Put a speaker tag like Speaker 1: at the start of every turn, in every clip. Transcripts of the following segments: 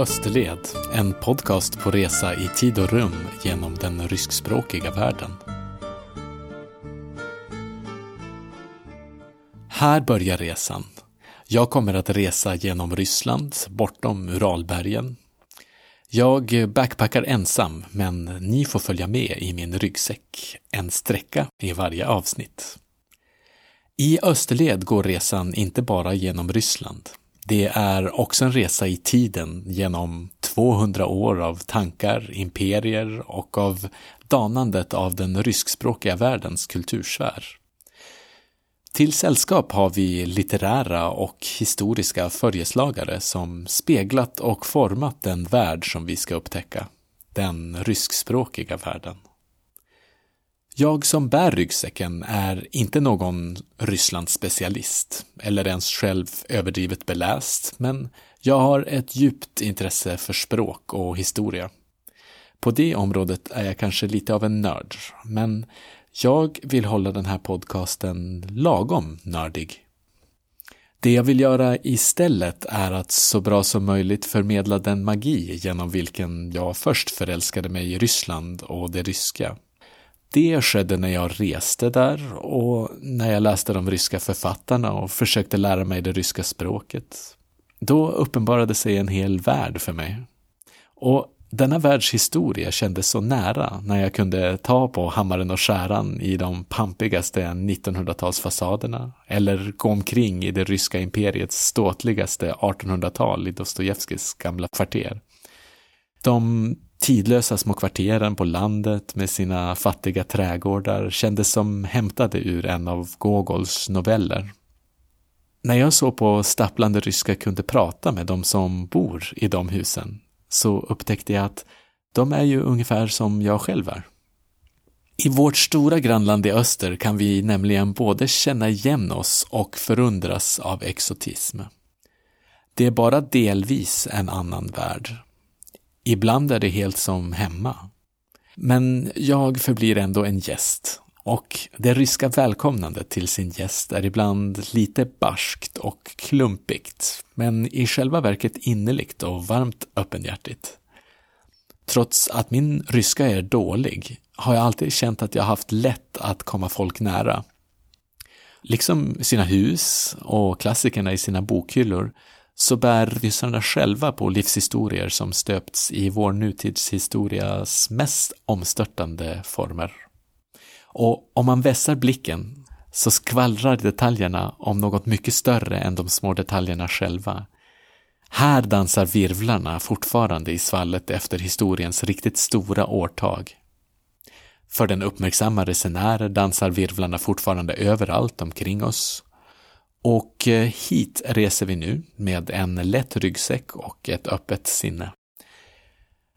Speaker 1: Österled, en podcast på resa i tid och rum genom den ryskspråkiga världen. Här börjar resan. Jag kommer att resa genom Ryssland, bortom Uralbergen. Jag backpackar ensam, men ni får följa med i min ryggsäck, en sträcka i varje avsnitt. I Österled går resan inte bara genom Ryssland. Det är också en resa i tiden genom 200 år av tankar, imperier och av danandet av den ryskspråkiga världens kultursfär. Till sällskap har vi litterära och historiska följeslagare som speglat och format den värld som vi ska upptäcka, den ryskspråkiga världen. Jag som bär ryggsäcken är inte någon Rysslandsspecialist eller ens själv överdrivet beläst, men jag har ett djupt intresse för språk och historia. På det området är jag kanske lite av en nörd, men jag vill hålla den här podcasten lagom nördig. Det jag vill göra istället är att så bra som möjligt förmedla den magi genom vilken jag först förälskade mig i Ryssland och det ryska det skedde när jag reste där och när jag läste de ryska författarna och försökte lära mig det ryska språket. Då uppenbarade sig en hel värld för mig. Och denna världshistoria kändes så nära när jag kunde ta på hammaren och skäran i de pampigaste 1900-talsfasaderna eller gå omkring i det ryska imperiets ståtligaste 1800-tal i Dostojevskijs gamla kvarter. De tidlösa små kvarteren på landet med sina fattiga trädgårdar kändes som hämtade ur en av Gogols noveller. När jag såg på stapplande ryska kunde prata med de som bor i de husen så upptäckte jag att de är ju ungefär som jag själv är. I vårt stora grannland i öster kan vi nämligen både känna igen oss och förundras av exotism. Det är bara delvis en annan värld Ibland är det helt som hemma. Men jag förblir ändå en gäst och det ryska välkomnandet till sin gäst är ibland lite barskt och klumpigt, men i själva verket innerligt och varmt öppenhjärtigt. Trots att min ryska är dålig har jag alltid känt att jag haft lätt att komma folk nära. Liksom sina hus och klassikerna i sina bokhyllor så bär ryssarna själva på livshistorier som stöpts i vår nutidshistorias mest omstörtande former. Och om man vässar blicken så skvallrar detaljerna om något mycket större än de små detaljerna själva. Här dansar virvlarna fortfarande i svallet efter historiens riktigt stora årtag. För den uppmärksamma resenärer dansar virvlarna fortfarande överallt omkring oss och eh, hit reser vi nu med en lätt ryggsäck och ett öppet sinne.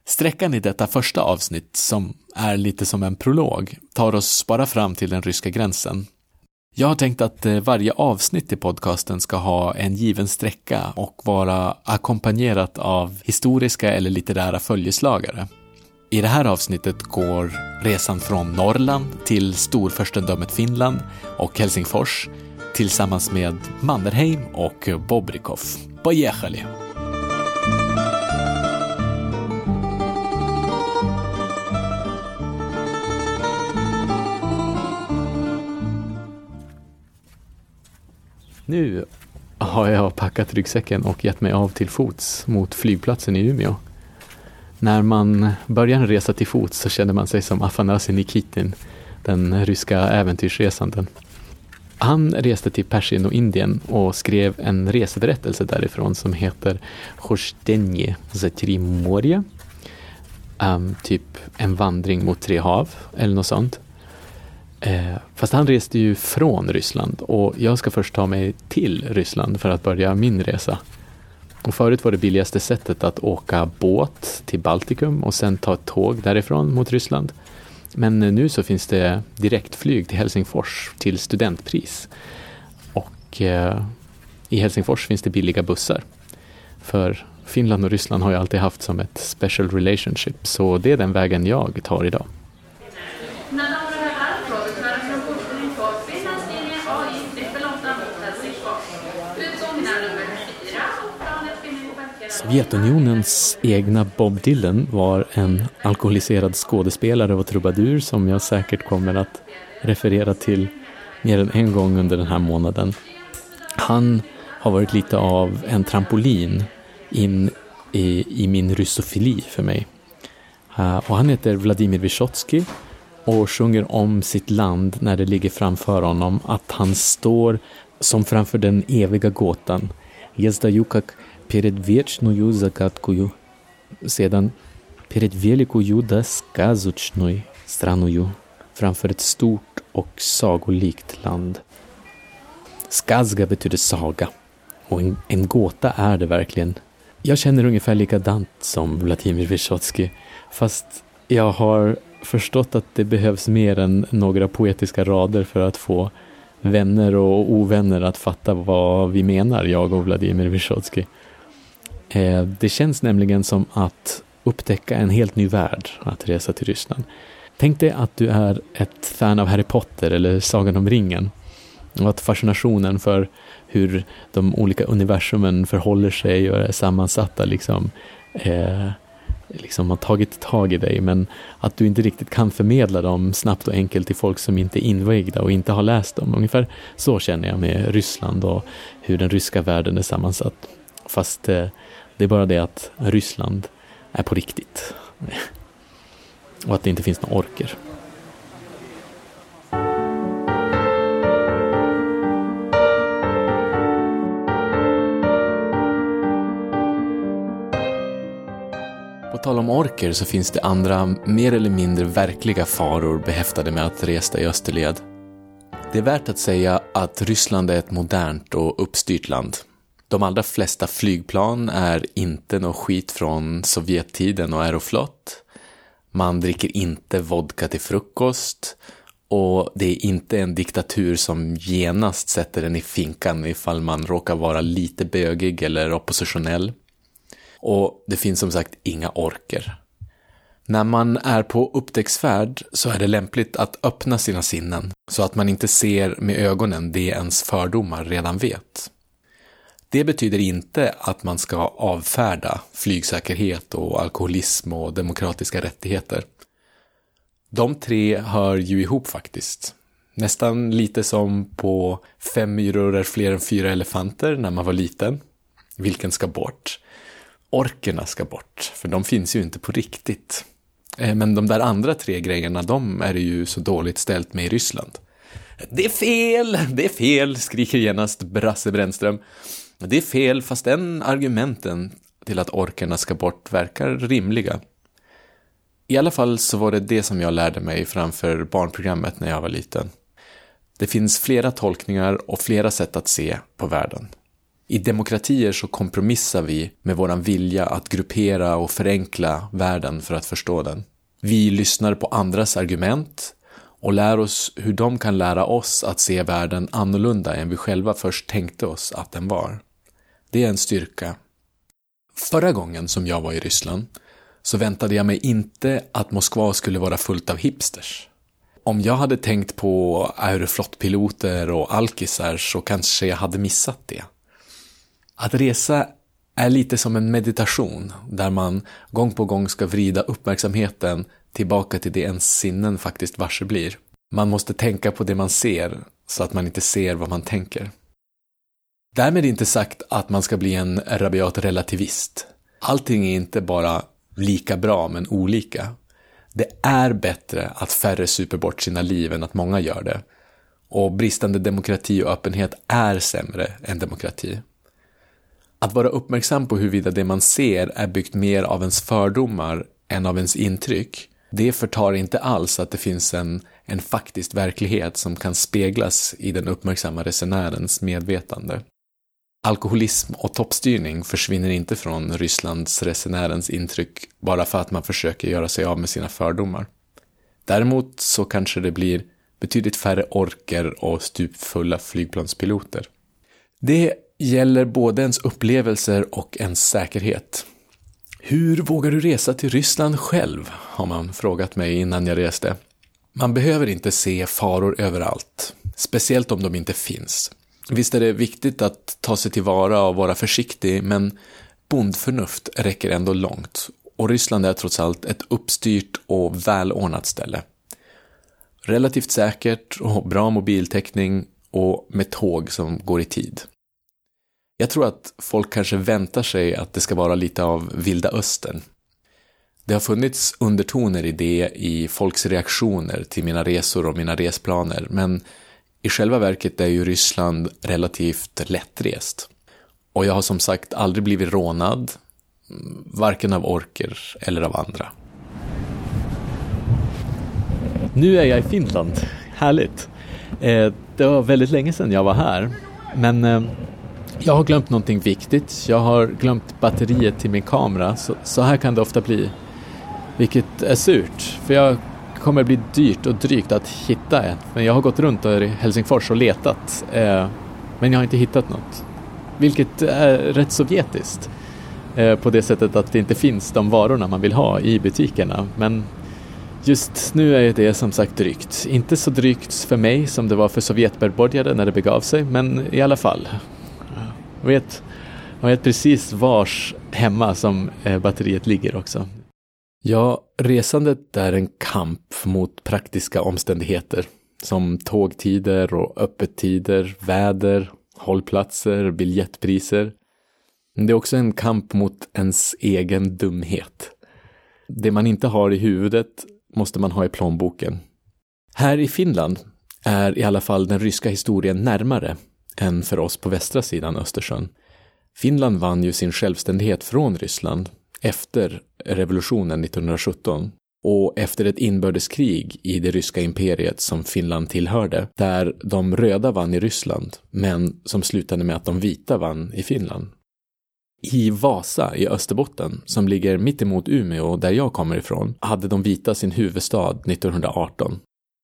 Speaker 1: Sträckan i detta första avsnitt, som är lite som en prolog, tar oss bara fram till den ryska gränsen. Jag har tänkt att eh, varje avsnitt i podcasten ska ha en given sträcka och vara ackompanjerat av historiska eller litterära följeslagare. I det här avsnittet går resan från Norrland till storfurstendömet Finland och Helsingfors tillsammans med Mannerheim och Bobrikov. Поехали! Nu har jag packat ryggsäcken och gett mig av till fots mot flygplatsen i Umeå. När man börjar en resa till fots så känner man sig som Afanasij Nikitin, den ryska äventyrsresanden. Han reste till Persien och Indien och skrev en reseberättelse därifrån som heter Chorstenje Zetrimorje. Um, typ en vandring mot tre hav eller något sånt. Eh, fast han reste ju från Ryssland och jag ska först ta mig till Ryssland för att börja min resa. Och förut var det billigaste sättet att åka båt till Baltikum och sen ta ett tåg därifrån mot Ryssland. Men nu så finns det direktflyg till Helsingfors till studentpris. Och eh, i Helsingfors finns det billiga bussar. För Finland och Ryssland har ju alltid haft som ett special relationship, så det är den vägen jag tar idag. Sovjetunionens egna Bob Dylan var en alkoholiserad skådespelare och trubadur som jag säkert kommer att referera till mer än en gång under den här månaden. Han har varit lite av en trampolin in i, i min ryssofili för mig. Eh, och han heter Vladimir Vysotsky och sjunger om sitt land när det ligger framför honom, att han står som framför den eviga gåtan. Jezda Jukak перед вечную загадкою. Sedan перед великую да сказочной страною. Framför ett stort och sagolikt land. Skazga betyder saga. Och en, en gåta är det verkligen. Jag känner ungefär likadant som Vladimir Vysotsky, fast jag har förstått att det behövs mer än några poetiska rader för att få vänner och ovänner att fatta vad vi menar, jag och Vladimir Vysotsky. Eh, det känns nämligen som att upptäcka en helt ny värld att resa till Ryssland. Tänk dig att du är ett fan av Harry Potter eller Sagan om ringen och att fascinationen för hur de olika universumen förhåller sig och är sammansatta liksom, eh, liksom har tagit tag i dig men att du inte riktigt kan förmedla dem snabbt och enkelt till folk som inte är invigda och inte har läst dem. Ungefär så känner jag med Ryssland och hur den ryska världen är sammansatt. Fast eh, det är bara det att Ryssland är på riktigt. och att det inte finns några orker. tal om orker så finns det andra, mer eller mindre verkliga faror behäftade med att resa i österled. Det är värt att säga att Ryssland är ett modernt och uppstyrt land. De allra flesta flygplan är inte något skit från Sovjettiden och Aeroflot. Man dricker inte vodka till frukost och det är inte en diktatur som genast sätter en i finkan ifall man råkar vara lite bögig eller oppositionell. Och det finns som sagt inga orker. När man är på upptäcktsfärd så är det lämpligt att öppna sina sinnen så att man inte ser med ögonen det ens fördomar redan vet. Det betyder inte att man ska avfärda flygsäkerhet och alkoholism och demokratiska rättigheter. De tre hör ju ihop faktiskt. Nästan lite som på Fem myror är fler än fyra elefanter när man var liten. Vilken ska bort? orkerna ska bort, för de finns ju inte på riktigt. Eh, men de där andra tre grejerna, de är det ju så dåligt ställt med i Ryssland. Det är fel, det är fel, skriker genast Brasse Brännström. Det är fel, fast den argumenten till att orkerna ska bort verkar rimliga. I alla fall så var det det som jag lärde mig framför barnprogrammet när jag var liten. Det finns flera tolkningar och flera sätt att se på världen. I demokratier så kompromissar vi med våran vilja att gruppera och förenkla världen för att förstå den. Vi lyssnar på andras argument och lär oss hur de kan lära oss att se världen annorlunda än vi själva först tänkte oss att den var. Det är en styrka. Förra gången som jag var i Ryssland så väntade jag mig inte att Moskva skulle vara fullt av hipsters. Om jag hade tänkt på Aeroflot-piloter och alkisar så kanske jag hade missat det. Att resa är lite som en meditation där man gång på gång ska vrida uppmärksamheten tillbaka till det ens sinnen faktiskt varse blir. Man måste tänka på det man ser så att man inte ser vad man tänker. Därmed inte sagt att man ska bli en rabiat relativist. Allting är inte bara lika bra men olika. Det är bättre att färre super bort sina liv än att många gör det. Och bristande demokrati och öppenhet är sämre än demokrati. Att vara uppmärksam på huruvida det man ser är byggt mer av ens fördomar än av ens intryck, det förtar inte alls att det finns en, en faktisk verklighet som kan speglas i den uppmärksamma resenärens medvetande. Alkoholism och toppstyrning försvinner inte från Rysslands resenärens intryck bara för att man försöker göra sig av med sina fördomar. Däremot så kanske det blir betydligt färre orker och stupfulla flygplanspiloter. Det gäller både ens upplevelser och ens säkerhet. Hur vågar du resa till Ryssland själv? har man frågat mig innan jag reste. Man behöver inte se faror överallt, speciellt om de inte finns. Visst är det viktigt att ta sig tillvara och vara försiktig, men bondförnuft räcker ändå långt och Ryssland är trots allt ett uppstyrt och välordnat ställe. Relativt säkert och bra mobiltäckning och med tåg som går i tid. Jag tror att folk kanske väntar sig att det ska vara lite av vilda östern. Det har funnits undertoner i det i folks reaktioner till mina resor och mina resplaner, men i själva verket är ju Ryssland relativt lättrest. Och jag har som sagt aldrig blivit rånad, mm, varken av orker eller av andra.
Speaker 2: Nu är jag i Finland, härligt. Eh, det var väldigt länge sedan jag var här, men eh, jag har glömt någonting viktigt. Jag har glömt batteriet till min kamera, så, så här kan det ofta bli. Vilket är surt, för jag kommer bli dyrt och drygt att hitta en, Men jag har gått runt i Helsingfors och letat, eh, men jag har inte hittat något. Vilket är rätt sovjetiskt eh, på det sättet att det inte finns de varorna man vill ha i butikerna. Men just nu är det som sagt drygt. Inte så drygt för mig som det var för Sovjetmedborgare när det begav sig, men i alla fall. Jag vet, jag vet precis vars hemma som eh, batteriet ligger också.
Speaker 1: Ja, resandet är en kamp mot praktiska omständigheter som tågtider och öppettider, väder, hållplatser, biljettpriser. Det är också en kamp mot ens egen dumhet. Det man inte har i huvudet måste man ha i plånboken. Här i Finland är i alla fall den ryska historien närmare än för oss på västra sidan Östersjön. Finland vann ju sin självständighet från Ryssland efter revolutionen 1917 och efter ett inbördeskrig i det ryska imperiet som Finland tillhörde, där de röda vann i Ryssland, men som slutade med att de vita vann i Finland. I Vasa i Österbotten, som ligger mittemot Umeå där jag kommer ifrån, hade de vita sin huvudstad 1918.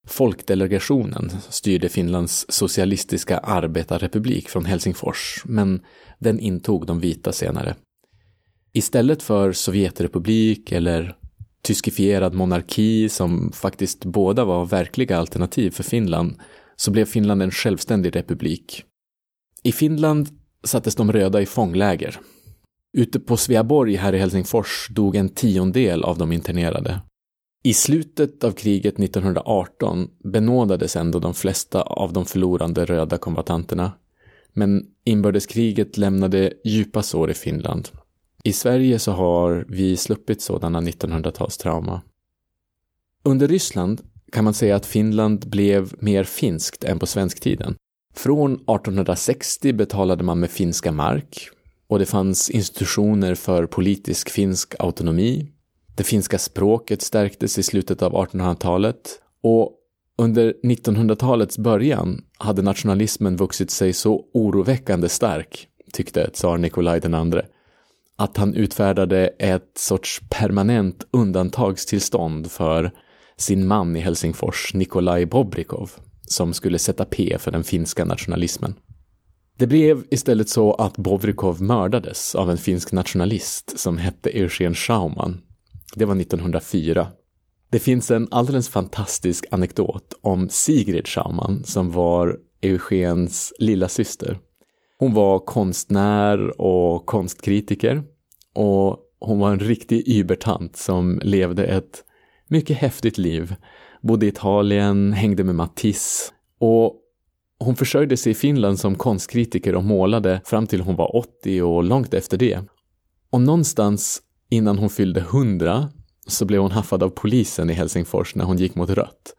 Speaker 1: Folkdelegationen styrde Finlands socialistiska arbetarrepublik från Helsingfors, men den intog de vita senare. Istället för Sovjetrepublik eller tyskifierad monarki som faktiskt båda var verkliga alternativ för Finland så blev Finland en självständig republik. I Finland sattes de röda i fångläger. Ute på Sveaborg här i Helsingfors dog en tiondel av de internerade. I slutet av kriget 1918 benådades ändå de flesta av de förlorande röda kombatanterna. Men inbördeskriget lämnade djupa sår i Finland i Sverige så har vi sluppit sådana 1900-talstrauma. Under Ryssland kan man säga att Finland blev mer finskt än på svensktiden. Från 1860 betalade man med finska mark och det fanns institutioner för politisk finsk autonomi. Det finska språket stärktes i slutet av 1800-talet och under 1900-talets början hade nationalismen vuxit sig så oroväckande stark, tyckte tsar Nikolaj II, att han utfärdade ett sorts permanent undantagstillstånd för sin man i Helsingfors, Nikolaj Bobrikov, som skulle sätta P för den finska nationalismen. Det blev istället så att Bobrikov mördades av en finsk nationalist som hette Eugen Schauman. Det var 1904. Det finns en alldeles fantastisk anekdot om Sigrid Schauman som var Eugens lilla syster. Hon var konstnär och konstkritiker och hon var en riktig übertant som levde ett mycket häftigt liv. Bodde i Italien, hängde med Matisse och hon försörjde sig i Finland som konstkritiker och målade fram till hon var 80 och långt efter det. Och någonstans innan hon fyllde 100 så blev hon haffad av polisen i Helsingfors när hon gick mot rött.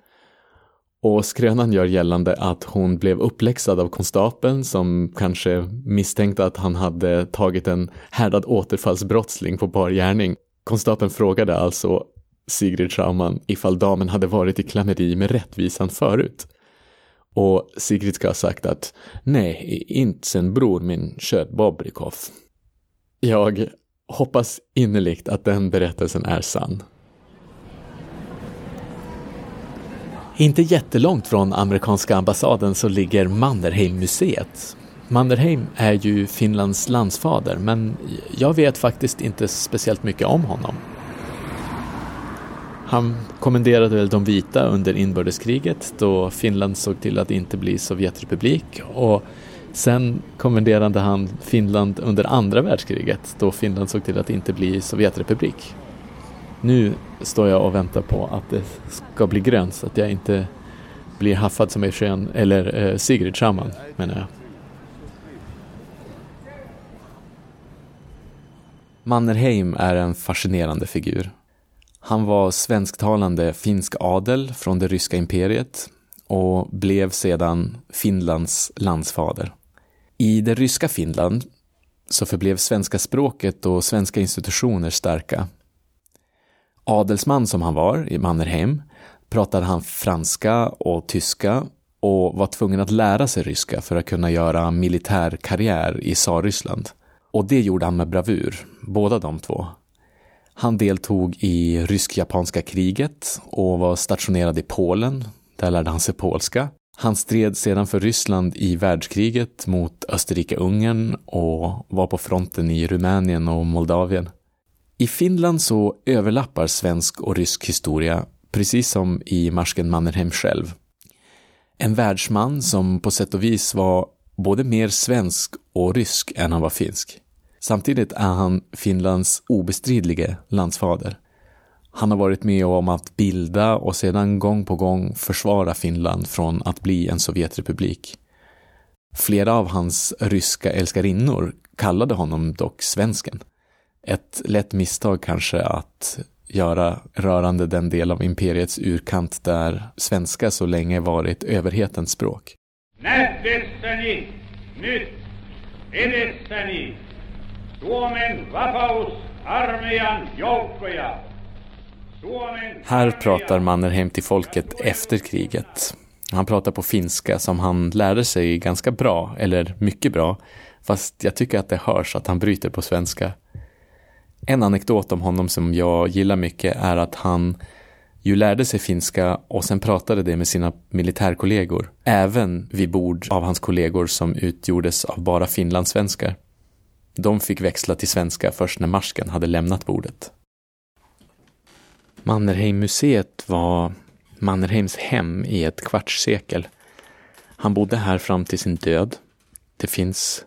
Speaker 1: Och skrönan gör gällande att hon blev uppläxad av konstapeln som kanske misstänkte att han hade tagit en härdad återfallsbrottsling på bar gärning. Konstapeln frågade alltså Sigrid Schauman ifall damen hade varit i klammeri med rättvisan förut. Och Sigrid ska ha sagt att nej, inte sen bror min sköt Bobrikov. Jag hoppas innerligt att den berättelsen är sann.
Speaker 2: Inte jättelångt från amerikanska ambassaden så ligger Mannerheim-museet. Mannerheim är ju Finlands landsfader, men jag vet faktiskt inte speciellt mycket om honom. Han kommenderade väl de vita under inbördeskriget då Finland såg till att inte bli Sovjetrepublik och Sen kommenderade han Finland under andra världskriget då Finland såg till att inte bli Sovjetrepublik. Nu står jag och väntar på att det ska bli grönt så att jag inte blir haffad som Eugen, eller eh, Sigrid Schaman menar jag.
Speaker 1: Mannerheim är en fascinerande figur. Han var svensktalande finsk adel från det ryska imperiet och blev sedan Finlands landsfader. I det ryska Finland så förblev svenska språket och svenska institutioner starka. Adelsman som han var i Mannerheim pratade han franska och tyska och var tvungen att lära sig ryska för att kunna göra militär karriär i Tsarryssland. Och det gjorde han med bravur, båda de två. Han deltog i rysk-japanska kriget och var stationerad i Polen. Där lärde han sig polska. Han stred sedan för Ryssland i världskriget mot Österrike-Ungern och var på fronten i Rumänien och Moldavien. I Finland så överlappar svensk och rysk historia, precis som i marsken Mannerheim själv. En världsman som på sätt och vis var både mer svensk och rysk än han var finsk. Samtidigt är han Finlands obestridlige landsfader. Han har varit med om att bilda och sedan gång på gång försvara Finland från att bli en Sovjetrepublik. Flera av hans ryska älskarinnor kallade honom dock svensken. Ett lätt misstag kanske att göra rörande den del av imperiets urkant där svenska så länge varit överhetens språk. Här pratar Mannerheim till folket efter kriget. Han pratar på finska som han lärde sig ganska bra, eller mycket bra, fast jag tycker att det hörs att han bryter på svenska. En anekdot om honom som jag gillar mycket är att han ju lärde sig finska och sen pratade det med sina militärkollegor, även vid bord av hans kollegor som utgjordes av bara finlandssvenskar. De fick växla till svenska först när marsken hade lämnat bordet. Mannerheimmuseet var Mannerheims hem i ett kvartssekel. Han bodde här fram till sin död. Det finns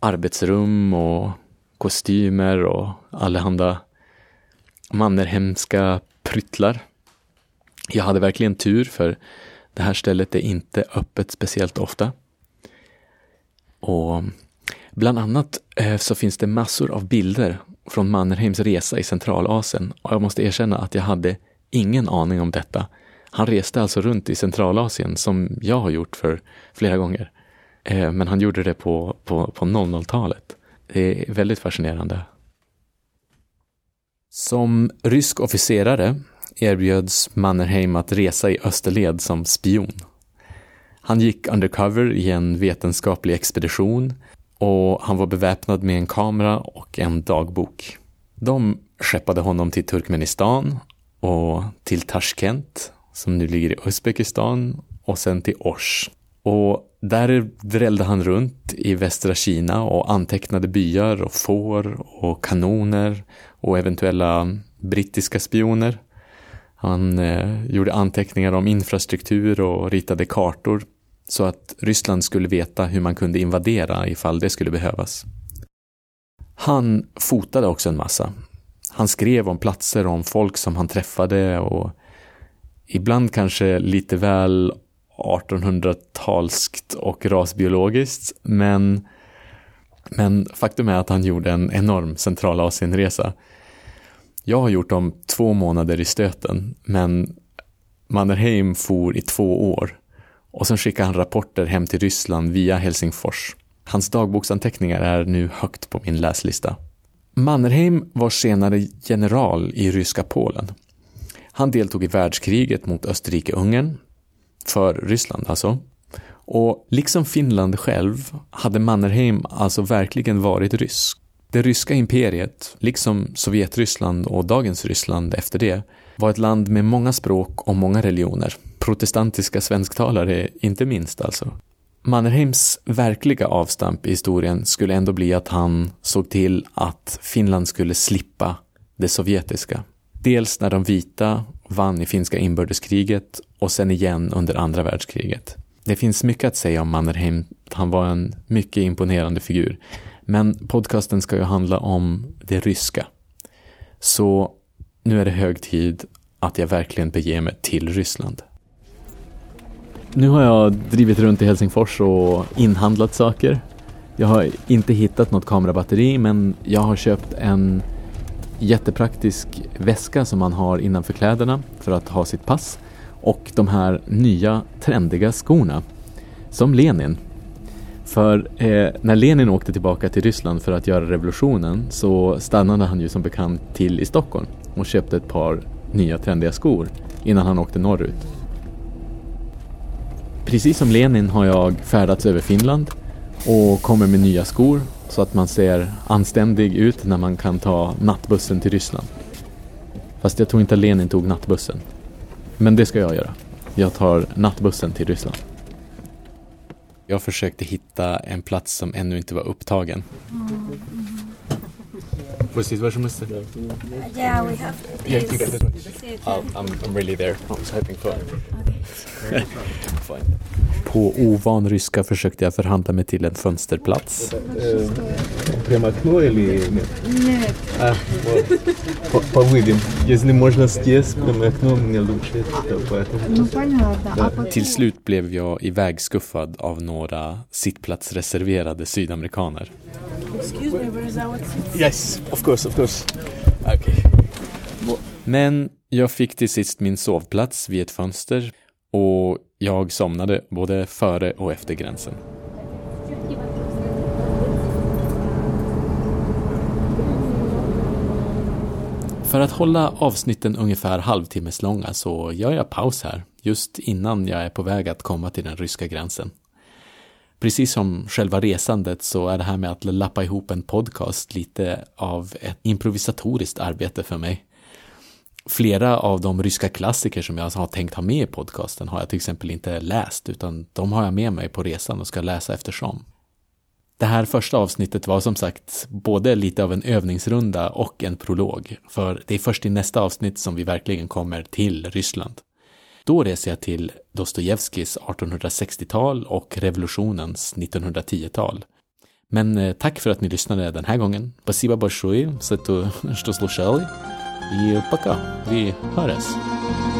Speaker 1: arbetsrum och kostymer och allehanda mannerhemska pryttlar. Jag hade verkligen tur för det här stället är inte öppet speciellt ofta. Och bland annat eh, så finns det massor av bilder från Mannerheims resa i Centralasien och jag måste erkänna att jag hade ingen aning om detta. Han reste alltså runt i Centralasien som jag har gjort för flera gånger. Eh, men han gjorde det på, på, på 00-talet. Det är väldigt fascinerande. Som rysk officerare erbjöds Mannerheim att resa i österled som spion. Han gick undercover i en vetenskaplig expedition och han var beväpnad med en kamera och en dagbok. De skeppade honom till Turkmenistan och till Tashkent, som nu ligger i Uzbekistan, och sen till Osh. Och där drällde han runt i västra Kina och antecknade byar och får och kanoner och eventuella brittiska spioner. Han eh, gjorde anteckningar om infrastruktur och ritade kartor så att Ryssland skulle veta hur man kunde invadera ifall det skulle behövas. Han fotade också en massa. Han skrev om platser och om folk som han träffade och ibland kanske lite väl 1800-talskt och rasbiologiskt, men, men faktum är att han gjorde en enorm Centralasienresa. Jag har gjort dem två månader i stöten, men Mannerheim for i två år och sen skickade han rapporter hem till Ryssland via Helsingfors. Hans dagboksanteckningar är nu högt på min läslista. Mannerheim var senare general i ryska Polen. Han deltog i världskriget mot Österrike-Ungern, för Ryssland alltså. Och liksom Finland själv hade Mannerheim alltså verkligen varit rysk. Det ryska imperiet, liksom Sovjetryssland och dagens Ryssland efter det, var ett land med många språk och många religioner. Protestantiska svensktalare inte minst alltså. Mannerheims verkliga avstamp i historien skulle ändå bli att han såg till att Finland skulle slippa det sovjetiska. Dels när de vita vann i finska inbördeskriget och sen igen under andra världskriget. Det finns mycket att säga om Mannerheim. Han var en mycket imponerande figur. Men podcasten ska ju handla om det ryska. Så nu är det hög tid att jag verkligen beger mig till Ryssland. Nu har jag drivit runt i Helsingfors och inhandlat saker. Jag har inte hittat något kamerabatteri men jag har köpt en jättepraktisk väska som man har innanför kläderna för att ha sitt pass och de här nya trendiga skorna som Lenin. För eh, när Lenin åkte tillbaka till Ryssland för att göra revolutionen så stannade han ju som bekant till i Stockholm och köpte ett par nya trendiga skor innan han åkte norrut. Precis som Lenin har jag färdats över Finland och kommer med nya skor så att man ser anständig ut när man kan ta nattbussen till Ryssland. Fast jag tror inte att Lenin tog nattbussen. Men det ska jag göra. Jag tar nattbussen till Ryssland. Jag försökte hitta en plats som ännu inte var upptagen. Mm. Precis, måste
Speaker 2: Yeah, we have.
Speaker 1: Yeah, you get this one. I'm, I'm really there. I was hoping for. På ovan ryska försökte jag förhandla mig till en fönsterplats. Till slut blev jag ivägskuffad av några sittplatsreserverade sydamerikaner.
Speaker 3: Yes, of course, of course. Okay.
Speaker 1: Men jag fick till sist min sovplats vid ett fönster och jag somnade både före och efter gränsen. För att hålla avsnitten ungefär halvtimmeslånga så gör jag paus här, just innan jag är på väg att komma till den ryska gränsen. Precis som själva resandet så är det här med att lappa ihop en podcast lite av ett improvisatoriskt arbete för mig. Flera av de ryska klassiker som jag har tänkt ha med i podcasten har jag till exempel inte läst, utan de har jag med mig på resan och ska läsa eftersom. Det här första avsnittet var som sagt både lite av en övningsrunda och en prolog, för det är först i nästa avsnitt som vi verkligen kommer till Ryssland. Då reser jag till Dostojevskijs 1860-tal och revolutionens 1910-tal. Men eh, tack för att ni lyssnade den här gången. Спасибо большое за то, что слушали. И пока. We Horace.